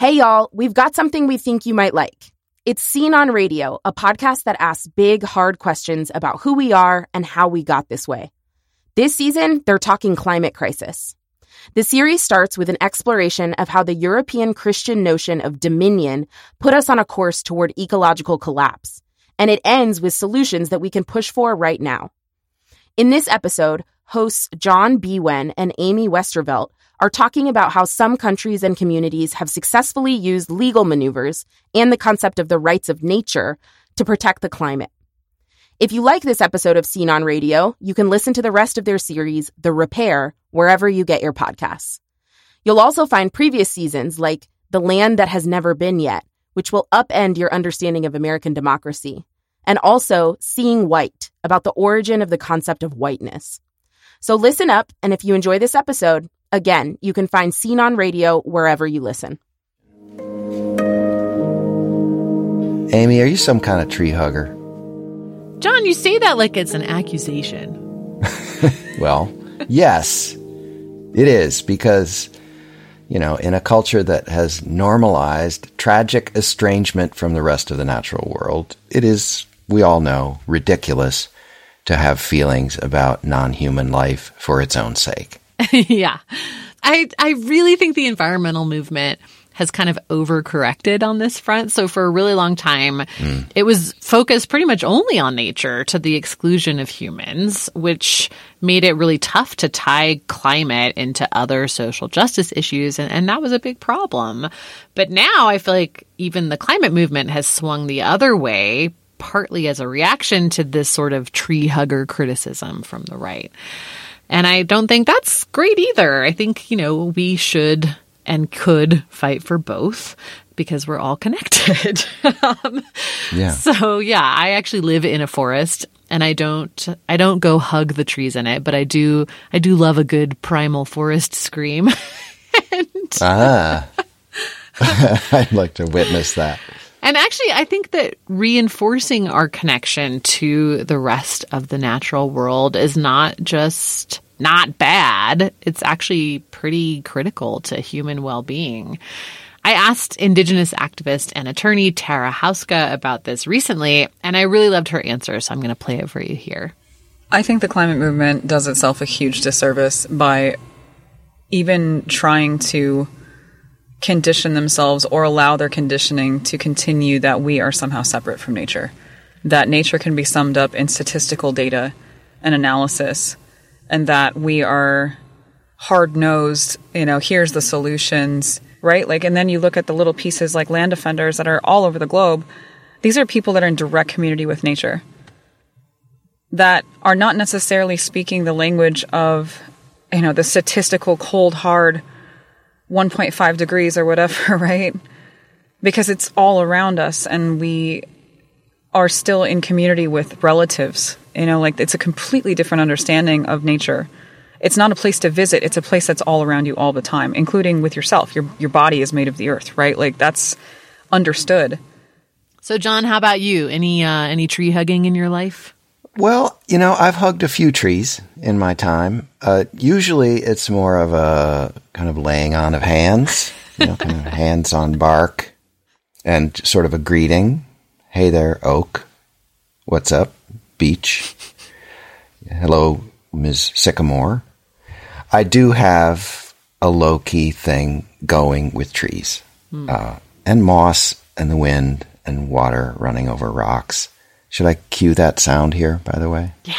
Hey, y'all, we've got something we think you might like. It's Scene on Radio, a podcast that asks big, hard questions about who we are and how we got this way. This season, they're talking climate crisis. The series starts with an exploration of how the European Christian notion of dominion put us on a course toward ecological collapse, and it ends with solutions that we can push for right now. In this episode, hosts John Biewen and Amy Westervelt are talking about how some countries and communities have successfully used legal maneuvers and the concept of the rights of nature to protect the climate. If you like this episode of Scene on Radio, you can listen to the rest of their series, The Repair, wherever you get your podcasts. You'll also find previous seasons like The Land That Has Never Been Yet, which will upend your understanding of American democracy, and also Seeing White, about the origin of the concept of whiteness. So listen up, and if you enjoy this episode, again, you can find Scene on Radio wherever you listen. Amy, are you some kind of tree hugger? John, you say that like it's an accusation. Well, yes, it is because, you know, in a culture that has normalized tragic estrangement from the rest of the natural world, it is, we all know, ridiculous to have feelings about non human life for its own sake. yeah. I I really think the environmental movement has kind of overcorrected on this front. So for a really long time, hmm. it was focused pretty much only on nature to the exclusion of humans, which made it really tough to tie climate into other social justice issues. And, and that was a big problem. But now I feel like even the climate movement has swung the other way, partly as a reaction to this sort of tree hugger criticism from the right. And I don't think that's great either. I think, you know, we should and could fight for both because we're all connected. um, Yeah. so yeah, I actually live in a forest and I don't I don't go hug the trees in it, but I do I do love a good primal forest scream. Ah. I'd like to witness that. And actually, I think that reinforcing our connection to the rest of the natural world is not just not bad, it's actually pretty critical to human well being. I asked Indigenous activist and attorney Tara Houska about this recently, and I really loved her answer, so I'm going to play it for you here. I think the climate movement does itself a huge disservice by even trying to condition themselves or allow their conditioning to continue that we are somehow separate from nature. That nature can be summed up in statistical data and analysis, and that we are hard nosed, you know, here's the solutions, right? Like, and then you look at the little pieces like land defenders that are all over the globe. These are people that are in direct community with nature that are not necessarily speaking the language of, you know, the statistical cold hard 1.5 degrees or whatever, right? Because it's all around us and we are still in community with relatives. You know, like it's a completely different understanding of nature. It's not a place to visit, it's a place that's all around you all the time, including with yourself. Your your body is made of the earth, right? Like that's understood. So, John, how about you? Any uh, any tree hugging in your life? Well, you know, I've hugged a few trees in my time. Uh, usually it's more of a kind of laying on of hands, you know, kind of hands on bark and sort of a greeting. Hey there, oak. What's up, beech? Hello, Ms. Sycamore. I do have a low key thing going with trees uh, and moss and the wind and water running over rocks. Should I cue that sound here, by the way? Yeah.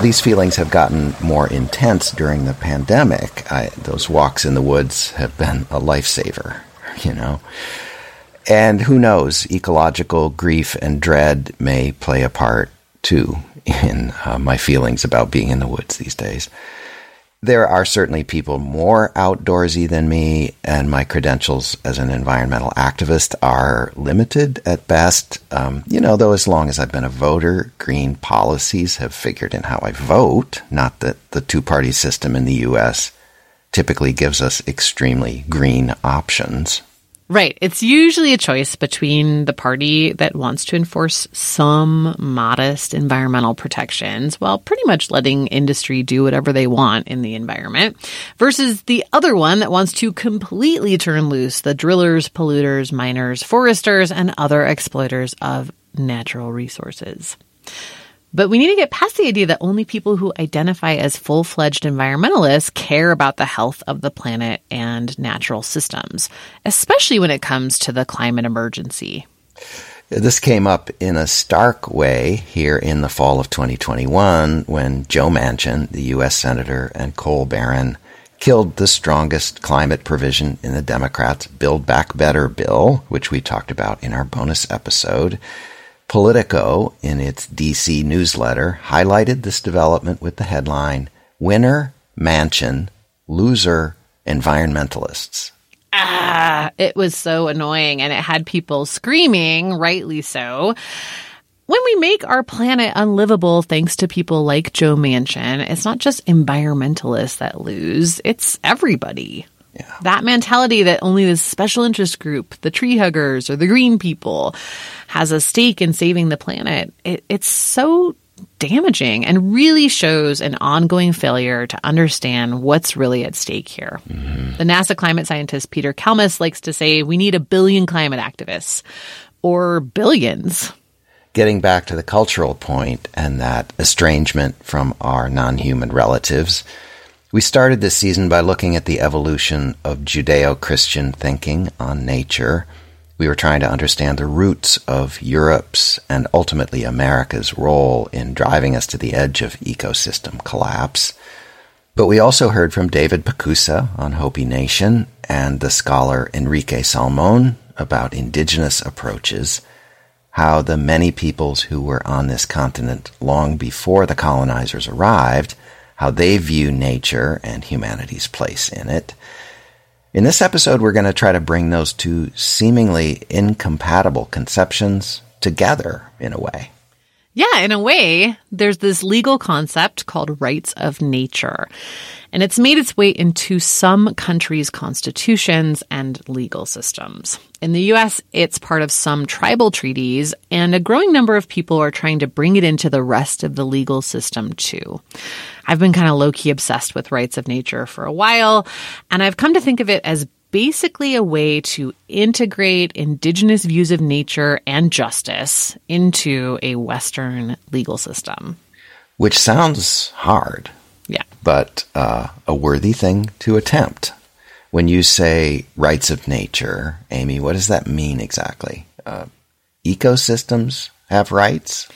These feelings have gotten more intense during the pandemic. I, those walks in the woods have been a lifesaver, you know. And who knows, ecological grief and dread may play a part too in uh, my feelings about being in the woods these days. There are certainly people more outdoorsy than me, and my credentials as an environmental activist are limited at best. Um, you know, though, as long as I've been a voter, green policies have figured in how I vote. Not that the two party system in the U.S. typically gives us extremely green options. Right. It's usually a choice between the party that wants to enforce some modest environmental protections while pretty much letting industry do whatever they want in the environment versus the other one that wants to completely turn loose the drillers, polluters, miners, foresters, and other exploiters of natural resources. But we need to get past the idea that only people who identify as full fledged environmentalists care about the health of the planet and natural systems, especially when it comes to the climate emergency. This came up in a stark way here in the fall of 2021 when Joe Manchin, the U.S. Senator and coal baron, killed the strongest climate provision in the Democrats' Build Back Better bill, which we talked about in our bonus episode. Politico, in its DC newsletter, highlighted this development with the headline Winner, Manchin, Loser, Environmentalists. Ah, it was so annoying and it had people screaming, rightly so. When we make our planet unlivable thanks to people like Joe Manchin, it's not just environmentalists that lose, it's everybody. Yeah. That mentality that only this special interest group, the tree huggers or the green people, has a stake in saving the planet, it, it's so damaging and really shows an ongoing failure to understand what's really at stake here. Mm-hmm. The NASA climate scientist Peter Kalmus likes to say we need a billion climate activists or billions. Getting back to the cultural point and that estrangement from our non human relatives, we started this season by looking at the evolution of Judeo Christian thinking on nature. We were trying to understand the roots of Europe's and ultimately America's role in driving us to the edge of ecosystem collapse. But we also heard from David Pacusa on Hopi Nation and the scholar Enrique Salmon about indigenous approaches, how the many peoples who were on this continent long before the colonizers arrived how they view nature and humanity's place in it. In this episode, we're going to try to bring those two seemingly incompatible conceptions together in a way. Yeah, in a way, there's this legal concept called rights of nature, and it's made its way into some countries' constitutions and legal systems. In the US, it's part of some tribal treaties, and a growing number of people are trying to bring it into the rest of the legal system too. I've been kind of low key obsessed with rights of nature for a while, and I've come to think of it as basically a way to integrate indigenous views of nature and justice into a Western legal system. Which sounds hard. Yeah. But uh, a worthy thing to attempt. When you say rights of nature, Amy, what does that mean exactly? Uh, ecosystems have rights?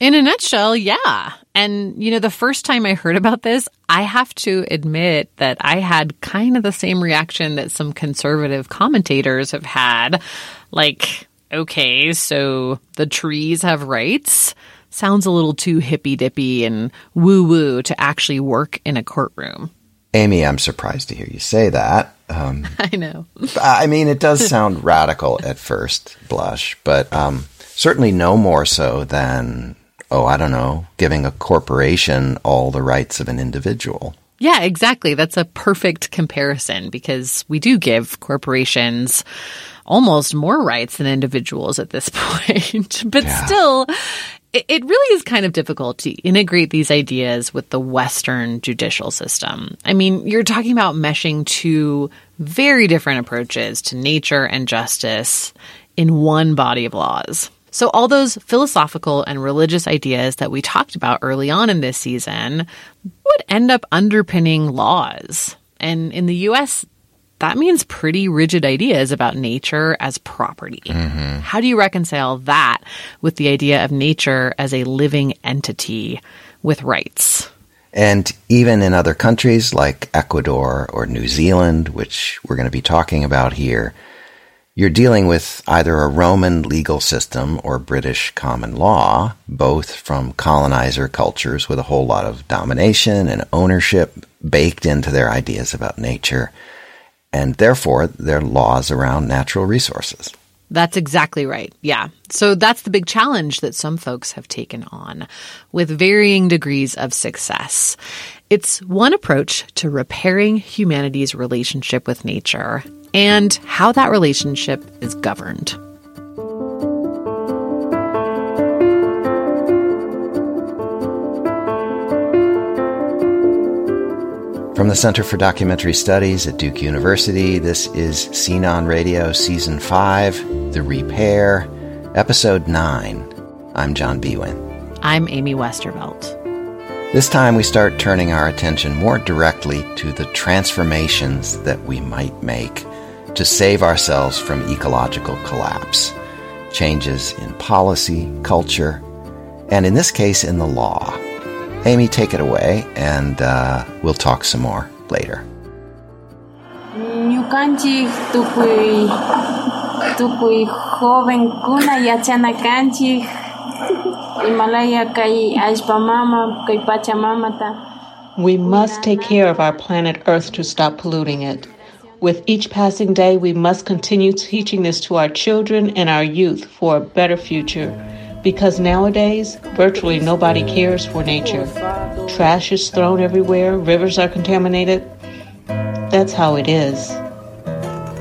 In a nutshell, yeah. And, you know, the first time I heard about this, I have to admit that I had kind of the same reaction that some conservative commentators have had. Like, okay, so the trees have rights? Sounds a little too hippy dippy and woo woo to actually work in a courtroom. Amy, I'm surprised to hear you say that. Um, I know. I mean, it does sound radical at first blush, but um, certainly no more so than oh, I don't know, giving a corporation all the rights of an individual. Yeah, exactly. That's a perfect comparison because we do give corporations almost more rights than individuals at this point. but yeah. still, it really is kind of difficult to integrate these ideas with the Western judicial system. I mean, you're talking about meshing two very different approaches to nature and justice in one body of laws. So, all those philosophical and religious ideas that we talked about early on in this season would end up underpinning laws. And in the US, that means pretty rigid ideas about nature as property. Mm-hmm. How do you reconcile that with the idea of nature as a living entity with rights? And even in other countries like Ecuador or New Zealand, which we're going to be talking about here, you're dealing with either a Roman legal system or British common law, both from colonizer cultures with a whole lot of domination and ownership baked into their ideas about nature, and therefore their laws around natural resources. That's exactly right. Yeah. So that's the big challenge that some folks have taken on with varying degrees of success. It's one approach to repairing humanity's relationship with nature and how that relationship is governed. From the Center for Documentary Studies at Duke University, this is Scene on Radio Season 5, The Repair, Episode 9. I'm John Biewen. I'm Amy Westervelt. This time we start turning our attention more directly to the transformations that we might make to save ourselves from ecological collapse. Changes in policy, culture, and in this case, in the law. Amy, take it away, and uh, we'll talk some more later. Ñukanchik tukuy tukuy joven kuna yachanakanchik Himalaya kay allpamama kay pachamamata We must take care of our planet Earth to stop polluting it. With each passing day, we must continue teaching this to our children and our youth for a better future. Because nowadays, virtually nobody cares for nature. Trash is thrown everywhere, rivers are contaminated. That's how it is.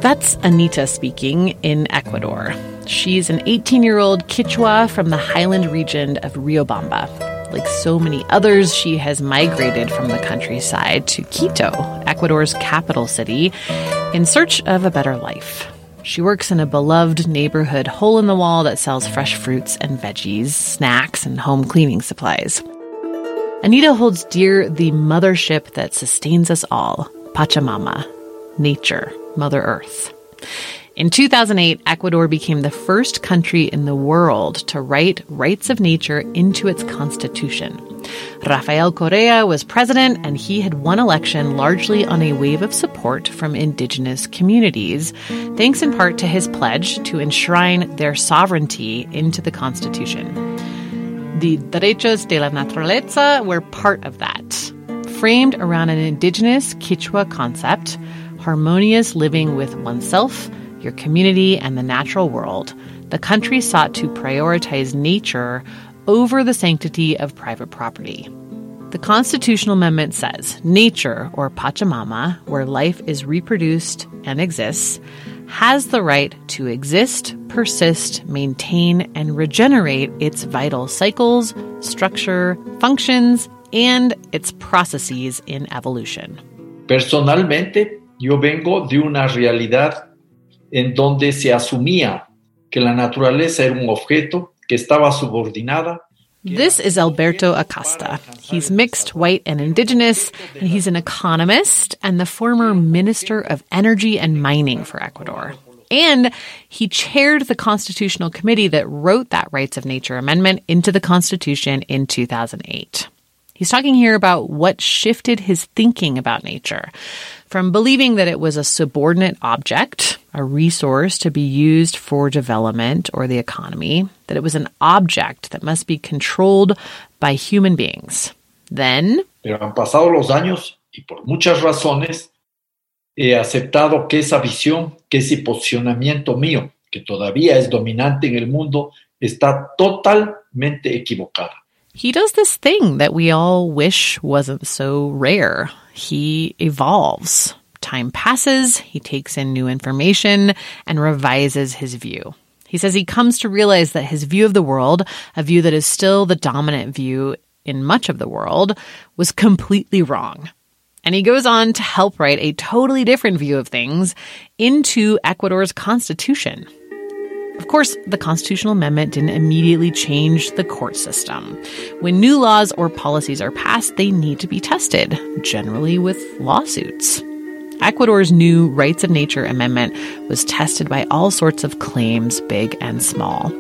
That's Anita speaking in Ecuador. She's an 18 year old Quechua from the highland region of Riobamba. Like so many others, she has migrated from the countryside to Quito, Ecuador's capital city, in search of a better life. She works in a beloved neighborhood hole in the wall that sells fresh fruits and veggies, snacks, and home cleaning supplies. Anita holds dear the mothership that sustains us all, Pachamama, nature, Mother Earth. In 2008, Ecuador became the first country in the world to write rights of nature into its constitution. Rafael Correa was president, and he had won election largely on a wave of support from indigenous communities, thanks in part to his pledge to enshrine their sovereignty into the constitution. The Derechos de la Naturaleza were part of that. Framed around an indigenous Quechua concept, harmonious living with oneself, your community, and the natural world, the country sought to prioritize nature over the sanctity of private property. The constitutional amendment says nature, or Pachamama, where life is reproduced and exists, has the right to exist, persist, maintain, and regenerate its vital cycles, structure, functions, and its processes in evolution. Personalmente, yo vengo de una realidad en donde se asumía que la naturaleza era un objeto que estaba subordinada. This is Alberto Acosta. He's mixed white and indigenous, and he's an economist and the former Minister of Energy and Mining for Ecuador. And he chaired the constitutional committee that wrote that Rights of Nature Amendment into the Constitution in 2008. He's talking here about what shifted his thinking about nature from believing that it was a subordinate object, a resource to be used for development or the economy, that it was an object that must be controlled by human beings. Then, Pero han pasado los años y por muchas razones he aceptado que esa visión, que ese posicionamiento mío, que todavía es dominante en el mundo, está totalmente equivocada. He does this thing that we all wish wasn't so rare. He evolves. Time passes, he takes in new information and revises his view. He says he comes to realize that his view of the world, a view that is still the dominant view in much of the world, was completely wrong. And he goes on to help write a totally different view of things into Ecuador's constitution. Of course, the constitutional amendment didn't immediately change the court system. When new laws or policies are passed, they need to be tested, generally with lawsuits. Ecuador's new Rights of Nature Amendment was tested by all sorts of claims, big and small.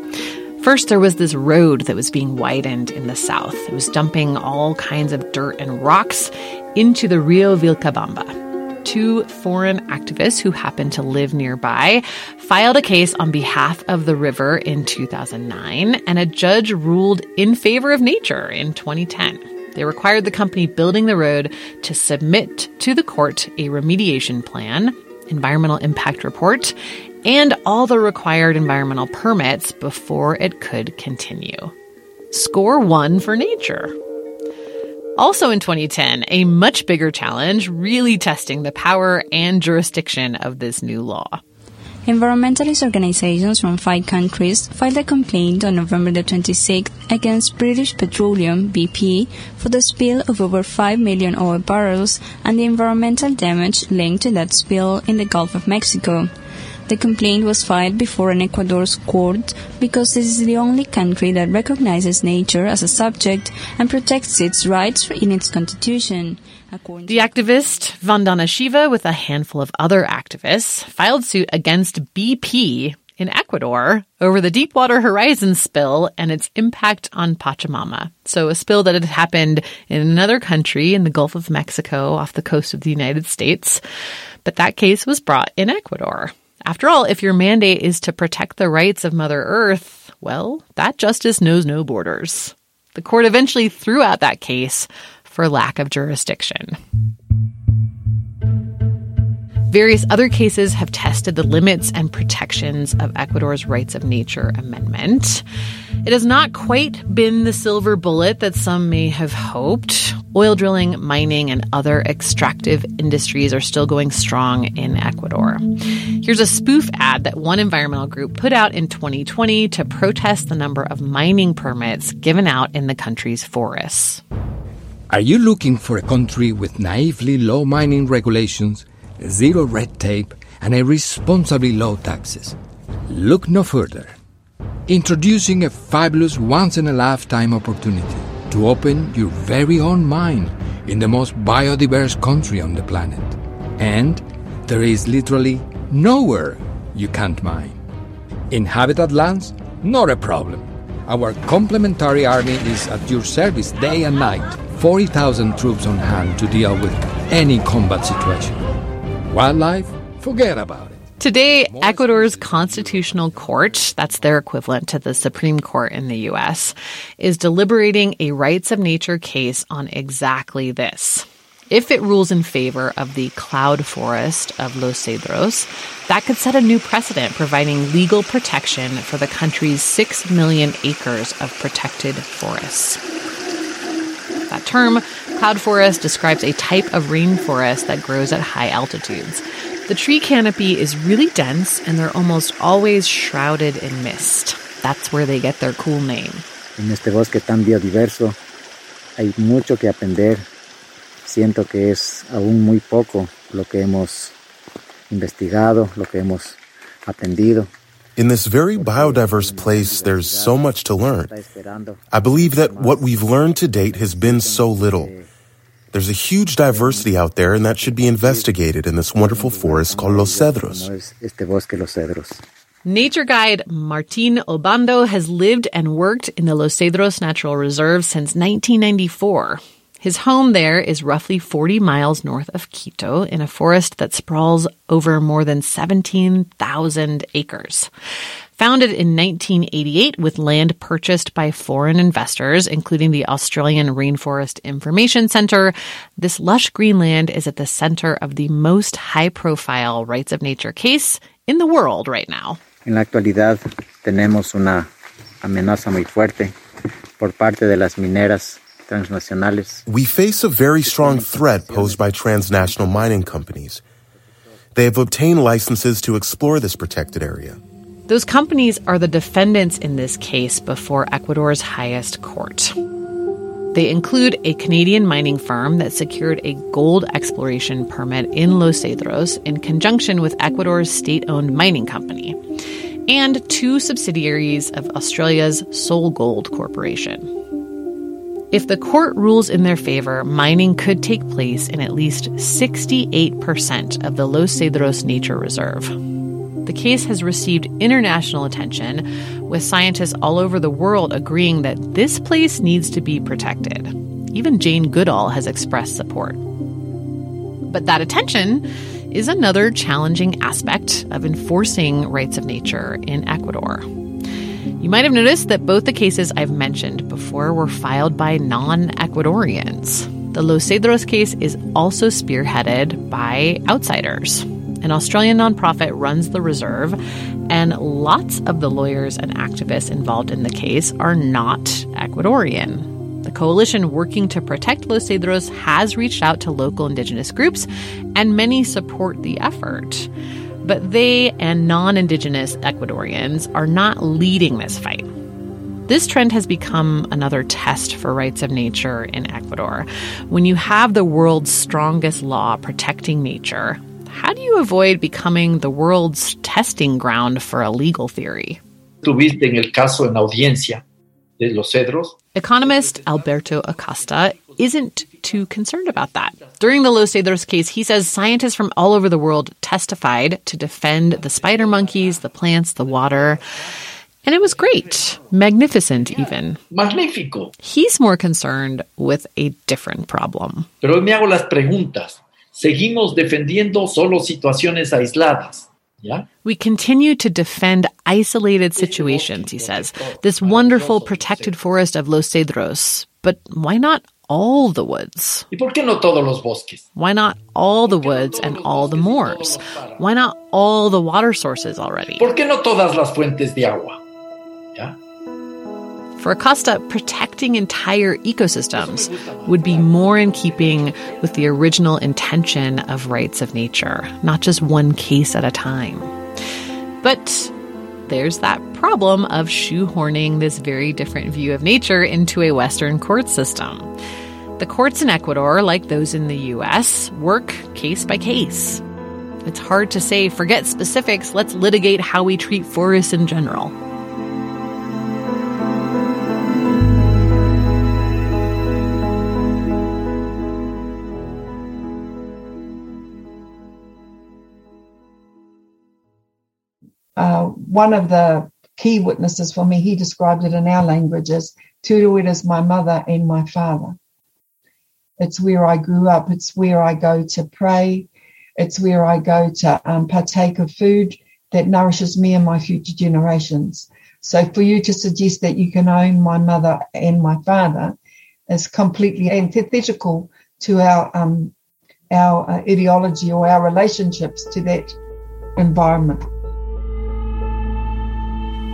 First, there was this road that was being widened in the south. It was dumping all kinds of dirt and rocks into the Rio Vilcabamba two foreign activists who happened to live nearby filed a case on behalf of the river in 2009, and a judge ruled in favor of nature in 2010. They required the company building the road to submit to the court a remediation plan, environmental impact report, and all the required environmental permits before it could continue. Score one for nature. Also in 2010, a much bigger challenge, really testing the power and jurisdiction of this new law. Environmentalist organizations from five countries filed a complaint on November the 26th against British Petroleum BP for the spill of over 5 million oil barrels and the environmental damage linked to that spill in the Gulf of Mexico. The complaint was filed before an Ecuador's court because this is the only country that recognizes nature as a subject and protects its rights in its constitution. The activist Vandana Shiva, with a handful of other activists, filed suit against BP in Ecuador over the Deepwater Horizon spill and its impact on Pachamama. So, a spill that had happened in another country in the Gulf of Mexico off the coast of the United States. But that case was brought in Ecuador. After all, if your mandate is to protect the rights of Mother Earth, well, that justice knows no borders. The court eventually threw out that case for lack of jurisdiction. Various other cases have tested the limits and protections of Ecuador's Rights of Nature Amendment. It has not quite been the silver bullet that some may have hoped. Oil drilling, mining, and other extractive industries are still going strong in Ecuador. Here's a spoof ad that one environmental group put out in 2020 to protest the number of mining permits given out in the country's forests. Are you looking for a country with naively low mining regulations, zero red tape, and irresponsibly low taxes? Look no further. Introducing a fabulous once in a lifetime opportunity to open your very own mine in the most biodiverse country on the planet. And there is literally nowhere you can't mine. In habitat lands, not a problem. Our complementary army is at your service day and night. 40,000 troops on hand to deal with any combat situation. Wildlife, forget about it. Today, Ecuador's Constitutional Court, that's their equivalent to the Supreme Court in the US, is deliberating a rights of nature case on exactly this. If it rules in favor of the cloud forest of Los Cedros, that could set a new precedent providing legal protection for the country's 6 million acres of protected forests. That term, cloud forest, describes a type of rainforest that grows at high altitudes. The tree canopy is really dense and they're almost always shrouded in mist. That's where they get their cool name. En este bosque tan biodiverso hay mucho que aprender. Siento que es aún muy poco lo que hemos investigado, lo que hemos aprendido. In this very biodiverse place, there's so much to learn. I believe that what we've learned to date has been so little. There's a huge diversity out there, and that should be investigated in this wonderful forest called Los Cedros. Nature guide Martin Obando has lived and worked in the Los Cedros Natural Reserve since 1994. His home there is roughly 40 miles north of Quito in a forest that sprawls over more than 17,000 acres. Founded in 1988 with land purchased by foreign investors, including the Australian Rainforest Information Centre, this lush greenland is at the center of the most high profile rights of nature case in the world right now. En la actualidad tenemos una amenaza muy fuerte por parte de las mineras. We face a very strong threat posed by transnational mining companies. They have obtained licenses to explore this protected area. Those companies are the defendants in this case before Ecuador's highest court. They include a Canadian mining firm that secured a gold exploration permit in Los Cedros in conjunction with Ecuador's state owned mining company, and two subsidiaries of Australia's SolGold Corporation. If the court rules in their favor, mining could take place in at least 68% of the Los Cedros Nature Reserve. The case has received international attention, with scientists all over the world agreeing that this place needs to be protected. Even Jane Goodall has expressed support. But that attention is another challenging aspect of enforcing rights of nature in Ecuador. You might have noticed that both the cases I've mentioned before were filed by non Ecuadorians. The Los Cedros case is also spearheaded by outsiders. An Australian nonprofit runs the reserve, and lots of the lawyers and activists involved in the case are not Ecuadorian. The coalition working to protect Los Cedros has reached out to local indigenous groups, and many support the effort. But they and non indigenous Ecuadorians are not leading this fight. This trend has become another test for rights of nature in Ecuador. When you have the world's strongest law protecting nature, how do you avoid becoming the world's testing ground for a legal theory? Tuviste en el caso en audiencia de Los Cedros. Economist Alberto Acosta isn't too concerned about that. During the Los Cedros case, he says scientists from all over the world testified to defend the spider monkeys, the plants, the water. And it was great, magnificent even. Magnífico. He's more concerned with a different problem. Pero me hago las preguntas. Seguimos defendiendo solo situaciones aisladas. ¿Ya? We continue to defend isolated situations, he says. This wonderful protected forest of Los Cedros. But why not all the woods? ¿Y por qué no todos los bosques? Why not all the woods and all the moors? Why not all the water sources already? ¿Por qué no todas las fuentes de agua? ¿Ya? For Acosta, protecting entire ecosystems would be more in keeping with the original intention of rights of nature, not just one case at a time. But there's that problem of shoehorning this very different view of nature into a Western court system. The courts in Ecuador, like those in the US, work case by case. It's hard to say, forget specifics, let's litigate how we treat forests in general. One of the key witnesses for me, he described it in our language as Turuit is my mother and my father. It's where I grew up. It's where I go to pray. It's where I go to um, partake of food that nourishes me and my future generations. So for you to suggest that you can own my mother and my father is completely antithetical to our um, our uh, ideology or our relationships to that environment.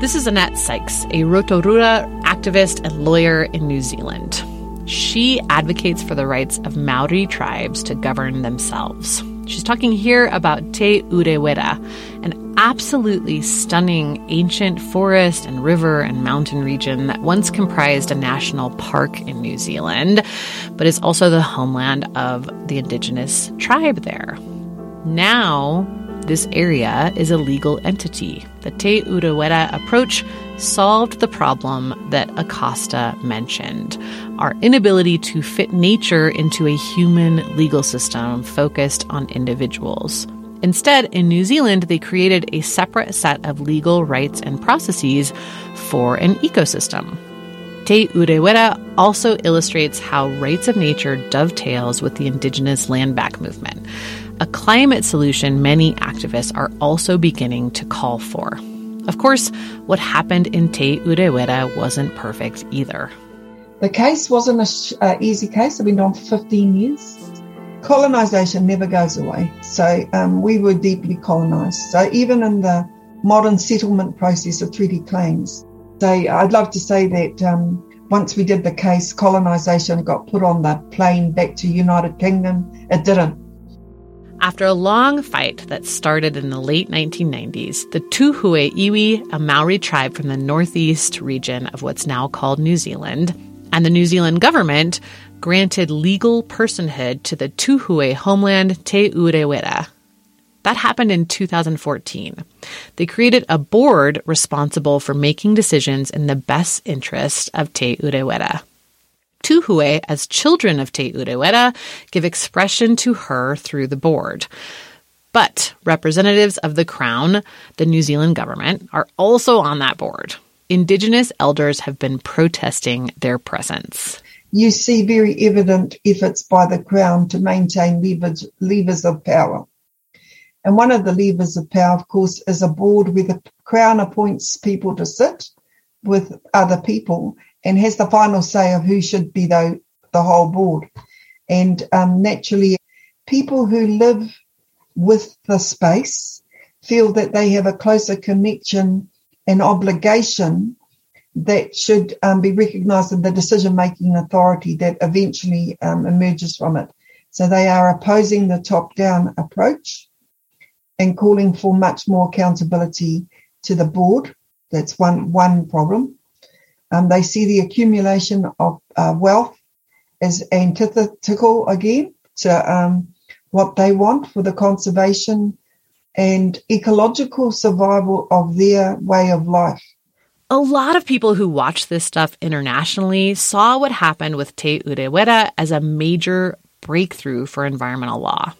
This is Annette Sykes, a Rotorua activist and lawyer in New Zealand. She advocates for the rights of Maori tribes to govern themselves. She's talking here about Te Urewera, an absolutely stunning ancient forest and river and mountain region that once comprised a national park in New Zealand, but is also the homeland of the indigenous tribe there. Now, this area is a legal entity. The Te Urewera approach solved the problem that Acosta mentioned our inability to fit nature into a human legal system focused on individuals. Instead, in New Zealand, they created a separate set of legal rights and processes for an ecosystem. Te Urewera also illustrates how rights of nature dovetails with the indigenous land back movement a climate solution many activists are also beginning to call for. Of course, what happened in Te Urewera wasn't perfect either. The case wasn't an easy case. I've been on for 15 years. Colonization never goes away. So um, we were deeply colonized. So even in the modern settlement process of treaty claims, so I'd love to say that um, once we did the case, colonization got put on the plane back to United Kingdom. It didn't. After a long fight that started in the late 1990s, the Tūhoe Iwi, a Maori tribe from the northeast region of what's now called New Zealand, and the New Zealand government granted legal personhood to the Tūhoe homeland Te Urewera. That happened in 2014. They created a board responsible for making decisions in the best interest of Te Urewera. Tūhoe, as children of Te Urewera, give expression to her through the board. But representatives of the Crown, the New Zealand government, are also on that board. Indigenous elders have been protesting their presence. You see very evident efforts by the Crown to maintain levers, levers of power. And one of the levers of power, of course, is a board where the Crown appoints people to sit with other people and has the final say of who should be the, the whole board. And um, naturally, people who live with the space feel that they have a closer connection and obligation that should um, be recognised in the decision making authority that eventually um, emerges from it. So they are opposing the top down approach and calling for much more accountability to the board. That's one, one problem. Um, they see the accumulation of uh, wealth as antithetical again to um, what they want for the conservation and ecological survival of their way of life. A lot of people who watch this stuff internationally saw what happened with Te Urewera as a major breakthrough for environmental law.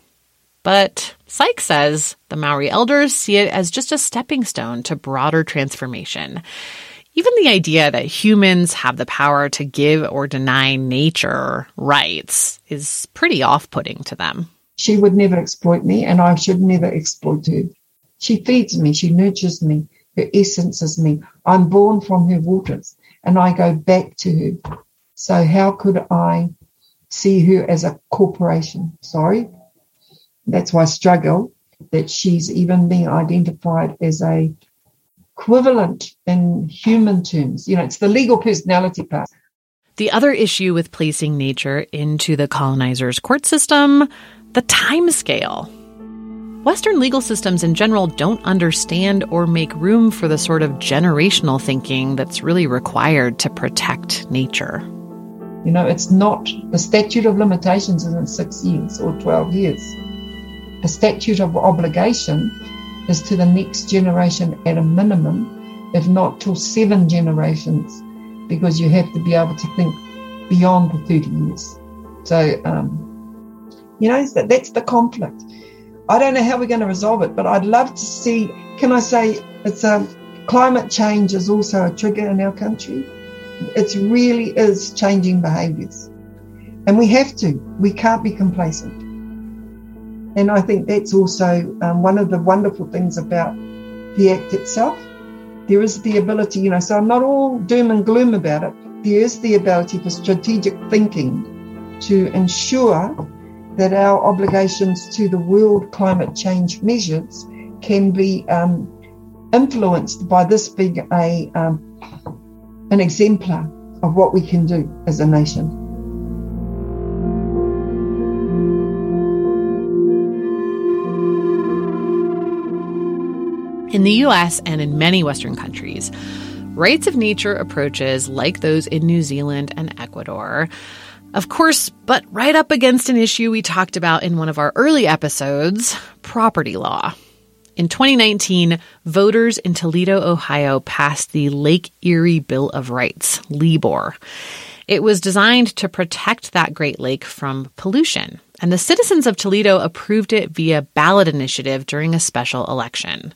But Sykes says the Maori elders see it as just a stepping stone to broader transformation. Even the idea that humans have the power to give or deny nature rights is pretty off putting to them. She would never exploit me, and I should never exploit her. She feeds me, she nurtures me, her essence is me. I'm born from her waters, and I go back to her. So, how could I see her as a corporation? Sorry. That's why I struggle that she's even being identified as a equivalent in human terms. You know, it's the legal personality part. The other issue with placing nature into the colonizer's court system, the time scale. Western legal systems in general don't understand or make room for the sort of generational thinking that's really required to protect nature. You know, it's not the statute of limitations isn't six years or 12 years. The statute of obligation is to the next generation at a minimum, if not till seven generations, because you have to be able to think beyond the 30 years. So, um, you know, that, that's the conflict. I don't know how we're going to resolve it, but I'd love to see. Can I say it's a um, climate change is also a trigger in our country. It really is changing behaviours, and we have to. We can't be complacent. And I think that's also um, one of the wonderful things about the act itself. There is the ability, you know, so I'm not all doom and gloom about it. There is the ability for strategic thinking to ensure that our obligations to the world climate change measures can be um, influenced by this being a um, an exemplar of what we can do as a nation. In the US and in many Western countries, rights of nature approaches like those in New Zealand and Ecuador, of course, but right up against an issue we talked about in one of our early episodes property law. In 2019, voters in Toledo, Ohio passed the Lake Erie Bill of Rights, LEBOR. It was designed to protect that Great Lake from pollution, and the citizens of Toledo approved it via ballot initiative during a special election.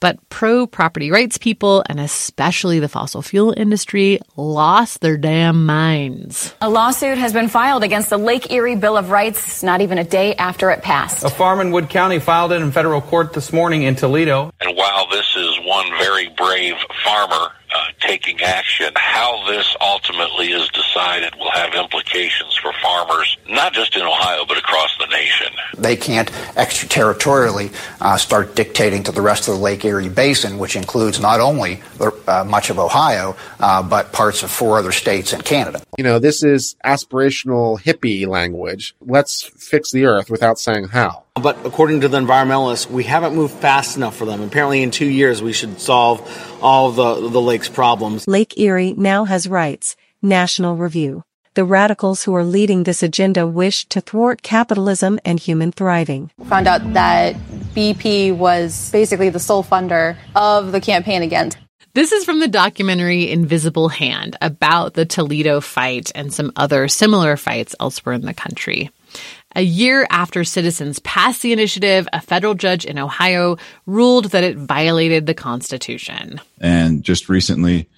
But pro property rights people, and especially the fossil fuel industry, lost their damn minds. A lawsuit has been filed against the Lake Erie Bill of Rights not even a day after it passed. A farm in Wood County filed it in federal court this morning in Toledo. And while this is one very brave farmer uh, taking action. How this ultimately is decided will have implications for farmers, not just in Ohio, but across the nation. They can't extraterritorially uh, start dictating to the rest of the Lake Erie Basin, which includes not only uh, much of Ohio, uh, but parts of four other states and Canada. You know, this is aspirational hippie language. Let's fix the earth without saying how. But according to the environmentalists, we haven't moved fast enough for them. Apparently, in two years, we should solve all the, the lake's problems. Lake Erie now has rights. National Review. The radicals who are leading this agenda wish to thwart capitalism and human thriving. Found out that BP was basically the sole funder of the campaign against. This is from the documentary Invisible Hand about the Toledo fight and some other similar fights elsewhere in the country. A year after citizens passed the initiative, a federal judge in Ohio ruled that it violated the Constitution. And just recently,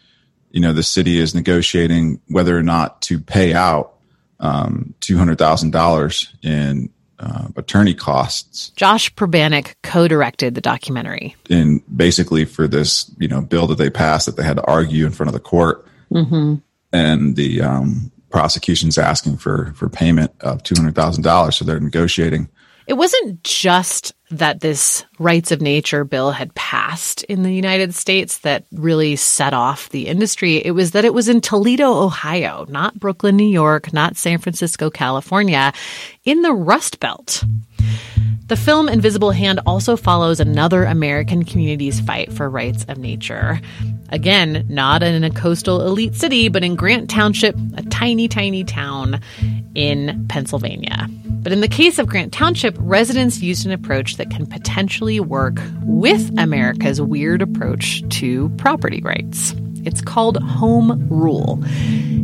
you know, the city is negotiating whether or not to pay out um, $200,000 in uh, attorney costs. Josh Pribanic co-directed the documentary. And basically for this, you know, bill that they passed that they had to argue in front of the court. Mm-hmm. And the um, prosecution's asking for for payment of two hundred thousand dollars, so they're negotiating. It wasn't just that this rights of nature bill had passed in the United States that really set off the industry. It was that it was in Toledo, Ohio, not Brooklyn, New York, not San Francisco, California, in the Rust Belt. The film Invisible Hand also follows another American community's fight for rights of nature. Again, not in a coastal elite city, but in Grant Township, a tiny, tiny town in Pennsylvania. But in the case of Grant Township, residents used an approach that can potentially work with America's weird approach to property rights. It's called Home Rule.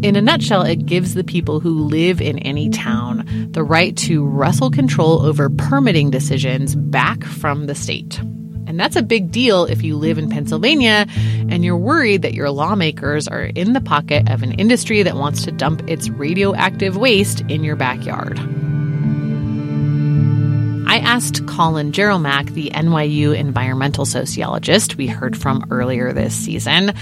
In a nutshell, it gives the people who live in any town the right to wrestle control over permitting decisions back from the state. And that's a big deal if you live in Pennsylvania and you're worried that your lawmakers are in the pocket of an industry that wants to dump its radioactive waste in your backyard. Asked Colin Jerolmak, the NYU environmental sociologist we heard from earlier this season,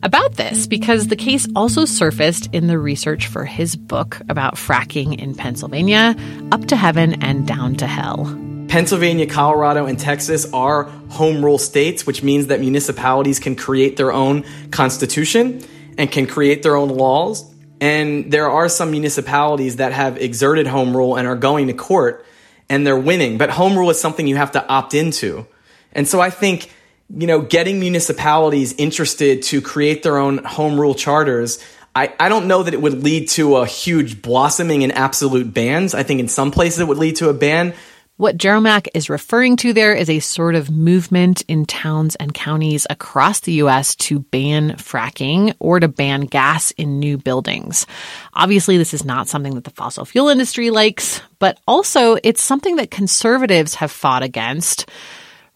about this because the case also surfaced in the research for his book about fracking in Pennsylvania, Up to Heaven and Down to Hell. Pennsylvania, Colorado, and Texas are home rule states, which means that municipalities can create their own constitution and can create their own laws. And there are some municipalities that have exerted home rule and are going to court and they're winning. But home rule is something you have to opt into. And so I think, you know, getting municipalities interested to create their own home rule charters, I, I don't know that it would lead to a huge blossoming in absolute bans. I think in some places it would lead to a ban, what Jerolmak is referring to there is a sort of movement in towns and counties across the U.S. to ban fracking or to ban gas in new buildings. Obviously, this is not something that the fossil fuel industry likes, but also it's something that conservatives have fought against,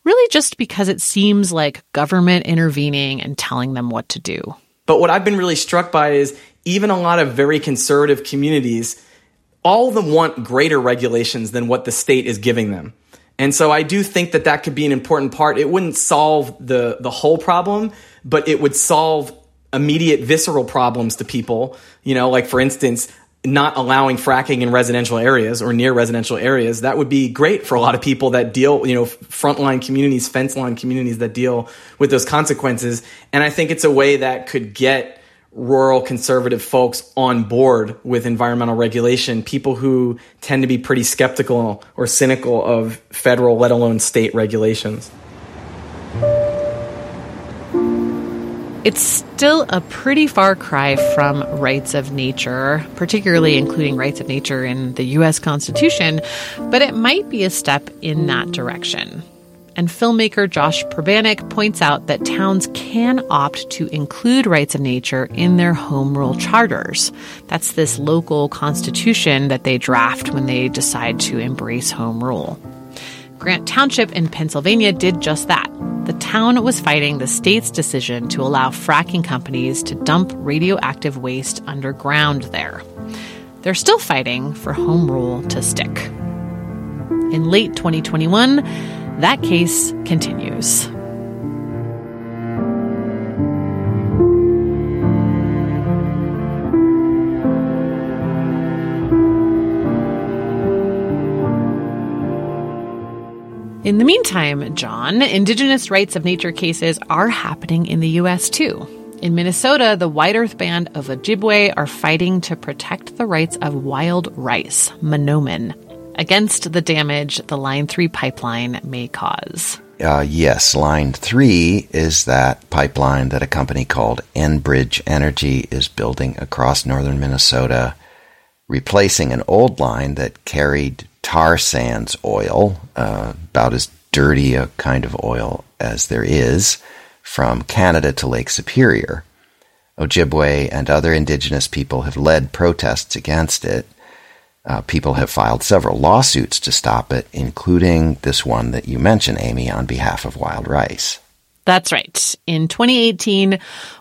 really just because it seems like government intervening and telling them what to do. But what I've been really struck by is even a lot of very conservative communities all of them want greater regulations than what the state is giving them. And so I do think that that could be an important part. It wouldn't solve the, the whole problem, but it would solve immediate visceral problems to people. You know, like for instance, not allowing fracking in residential areas or near residential areas. That would be great for a lot of people that deal, you know, frontline communities, fence line communities that deal with those consequences. And I think it's a way that could get rural conservative folks on board with environmental regulation, people who tend to be pretty skeptical or cynical of federal, let alone state regulations. It's still a pretty far cry from rights of nature, particularly including rights of nature in the US Constitution, but it might be a step in that direction. And filmmaker Josh Pribanic points out that towns can opt to include rights of nature in their home rule charters. That's this local constitution that they draft when they decide to embrace home rule. Grant Township in Pennsylvania did just that. The town was fighting the state's decision to allow fracking companies to dump radioactive waste underground there. They're still fighting for home rule to stick. In late 2021, that case continues. In the meantime, John, Indigenous rights of nature cases are happening in the U.S. too. In Minnesota, the White Earth Band of Ojibwe are fighting to protect the rights of wild rice, Manoomin, against the damage the Line 3 pipeline may cause. Uh, yes, Line 3 is that pipeline that a company called Enbridge Energy is building across northern Minnesota, replacing an old line that carried tar sands oil, uh, about as dirty a kind of oil as there is, from Canada to Lake Superior. Ojibwe and other indigenous people have led protests against it. Uh, people have filed several lawsuits to stop it, including this one that you mentioned, Amy, on behalf of Wild Rice. That's right. In 2018,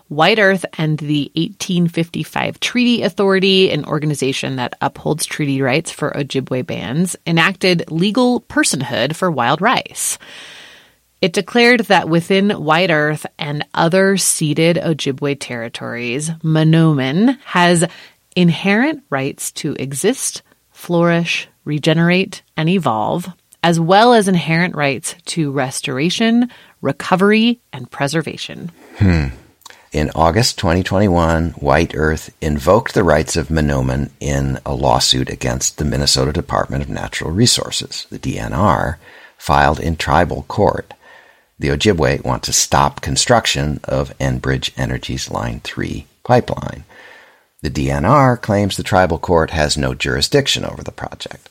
White Earth and the 1855 Treaty Authority, an organization that upholds treaty rights for Ojibwe bands, enacted legal personhood for wild rice. It declared that within White Earth and other ceded Ojibwe territories, Manoomin has inherent rights to exist, flourish, regenerate, and evolve, as well as inherent rights to restoration, recovery, and preservation. Hmm. In August 2021, White Earth invoked the rights of Manoomin in a lawsuit against the Minnesota Department of Natural Resources, the DNR, filed in tribal court. The Ojibwe want to stop construction of Enbridge Energy's Line 3 pipeline. The DNR claims the tribal court has no jurisdiction over the project.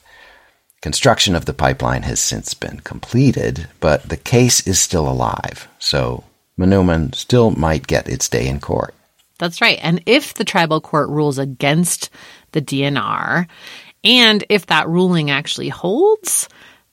Construction of the pipeline has since been completed, but the case is still alive, so Manoomin still might get its day in court. That's right. And if the tribal court rules against the DNR, and if that ruling actually holds,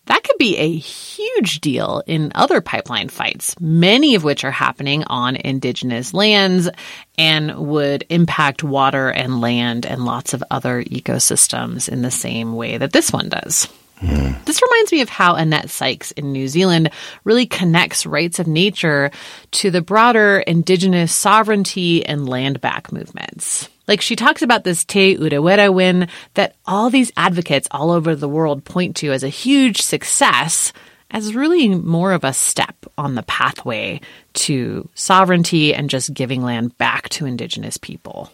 that could be a huge deal in other pipeline fights, many of which are happening on indigenous lands and would impact water and land and lots of other ecosystems in the same way that this one does. Mm. This reminds me of how Annette Sykes in New Zealand really connects rights of nature to the broader indigenous sovereignty and land back movements. Like she talks about this Te Urewera win that all these advocates all over the world point to as a huge success as really more of a step on the pathway to sovereignty and just giving land back to indigenous people.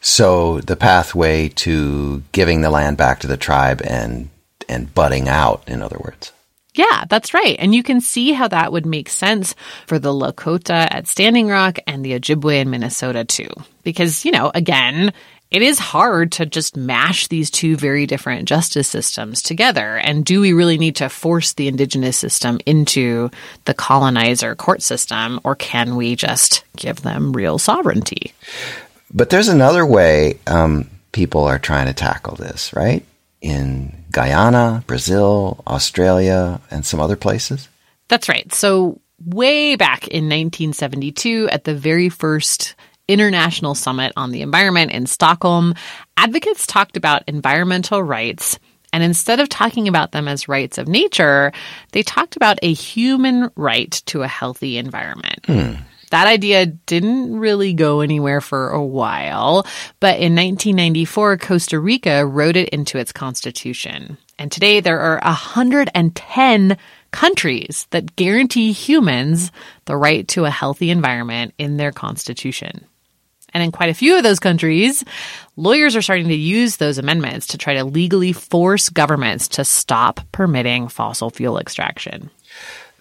So the pathway to giving the land back to the tribe and and budding out, in other words. Yeah, that's right. And you can see how that would make sense for the Lakota at Standing Rock and the Ojibwe in Minnesota too. Because, you know, again, it is hard to just mash these two very different justice systems together. And do we really need to force the indigenous system into the colonizer court system, or can we just give them real sovereignty? But there's another way um, people are trying to tackle this, right? In Guyana, Brazil, Australia, and some other places? That's right. So, way back in 1972, at the very first International Summit on the Environment in Stockholm, advocates talked about environmental rights. And instead of talking about them as rights of nature, they talked about a human right to a healthy environment. Hmm. That idea didn't really go anywhere for a while, but in 1994, Costa Rica wrote it into its constitution. And today there are 110 countries that guarantee humans the right to a healthy environment in their constitution. And in quite a few of those countries, lawyers are starting to use those amendments to try to legally force governments to stop permitting fossil fuel extraction.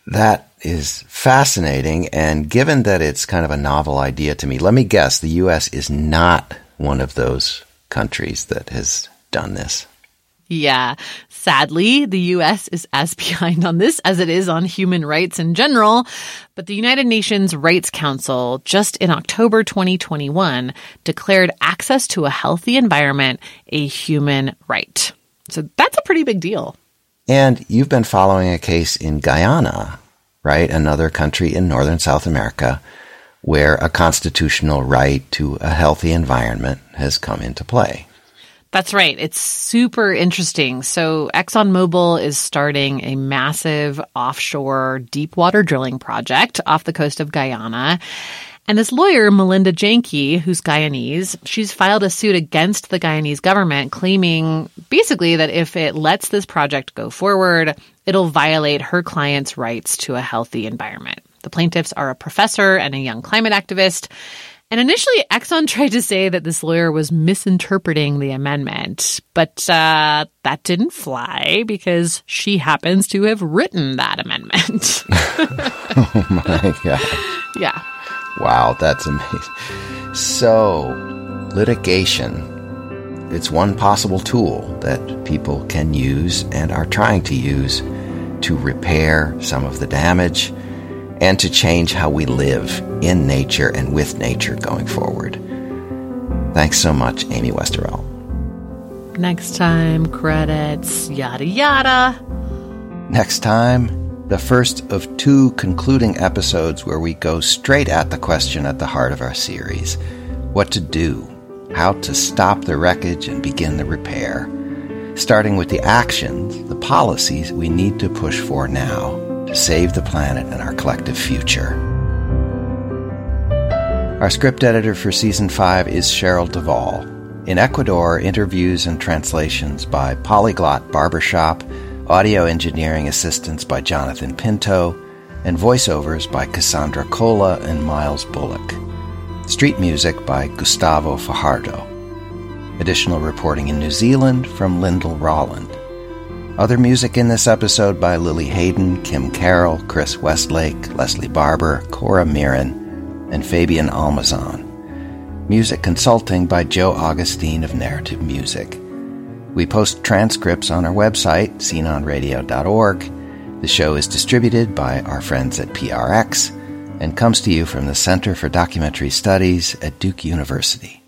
That is fascinating. And given that it's kind of a novel idea to me, let me guess the U.S. is not one of those countries that has done this. Yeah. Sadly, the US is as behind on this as it is on human rights in general. But the United Nations Rights Council just in October 2021 declared access to a healthy environment a human right. So that's a pretty big deal. And you've been following a case in Guyana, right? Another country in northern South America where a constitutional right to a healthy environment has come into play. That's right. It's super interesting. So ExxonMobil is starting a massive offshore deep water drilling project off the coast of Guyana. And this lawyer, Melinda Janke, who's Guyanese, she's filed a suit against the Guyanese government claiming basically that if it lets this project go forward, it'll violate her client's rights to a healthy environment. The plaintiffs are a professor and a young climate activist. And initially, Exxon tried to say that this lawyer was misinterpreting the amendment, but uh, that didn't fly because she happens to have written that amendment. oh my God. Yeah. Wow, that's amazing. So, litigation. It's one possible tool that people can use and are trying to use to repair some of the damage and to change how we live in nature and with nature going forward. Thanks so much, Amy Westervelt. Next time, credits, yada yada. Next time, the first of two concluding episodes where we go straight at the question at the heart of our series what to do, how to stop the wreckage and begin the repair, starting with the actions, the policies we need to push for now to save the planet and our collective future. Our script editor for season 5 is Cheryl Duvall. In Ecuador, interviews and translations by Polyglot Barbershop Audio engineering assistance by Jonathan Pinto, and voiceovers by Cassandra Cola and Miles Bullock. Street music by Gustavo Fajardo. Additional reporting in New Zealand from Lyndall Rolland. Other music in this episode by Lily Hayden, Kim Carroll, Chris Westlake, Leslie Barber, Cora Mirren, and Fabian Almazan. Music consulting by Joe Augustine of Narrative Music. We post transcripts on our website, sceneonradio.org. The show is distributed by our friends at PRX and comes to you from the Center for Documentary Studies at Duke University.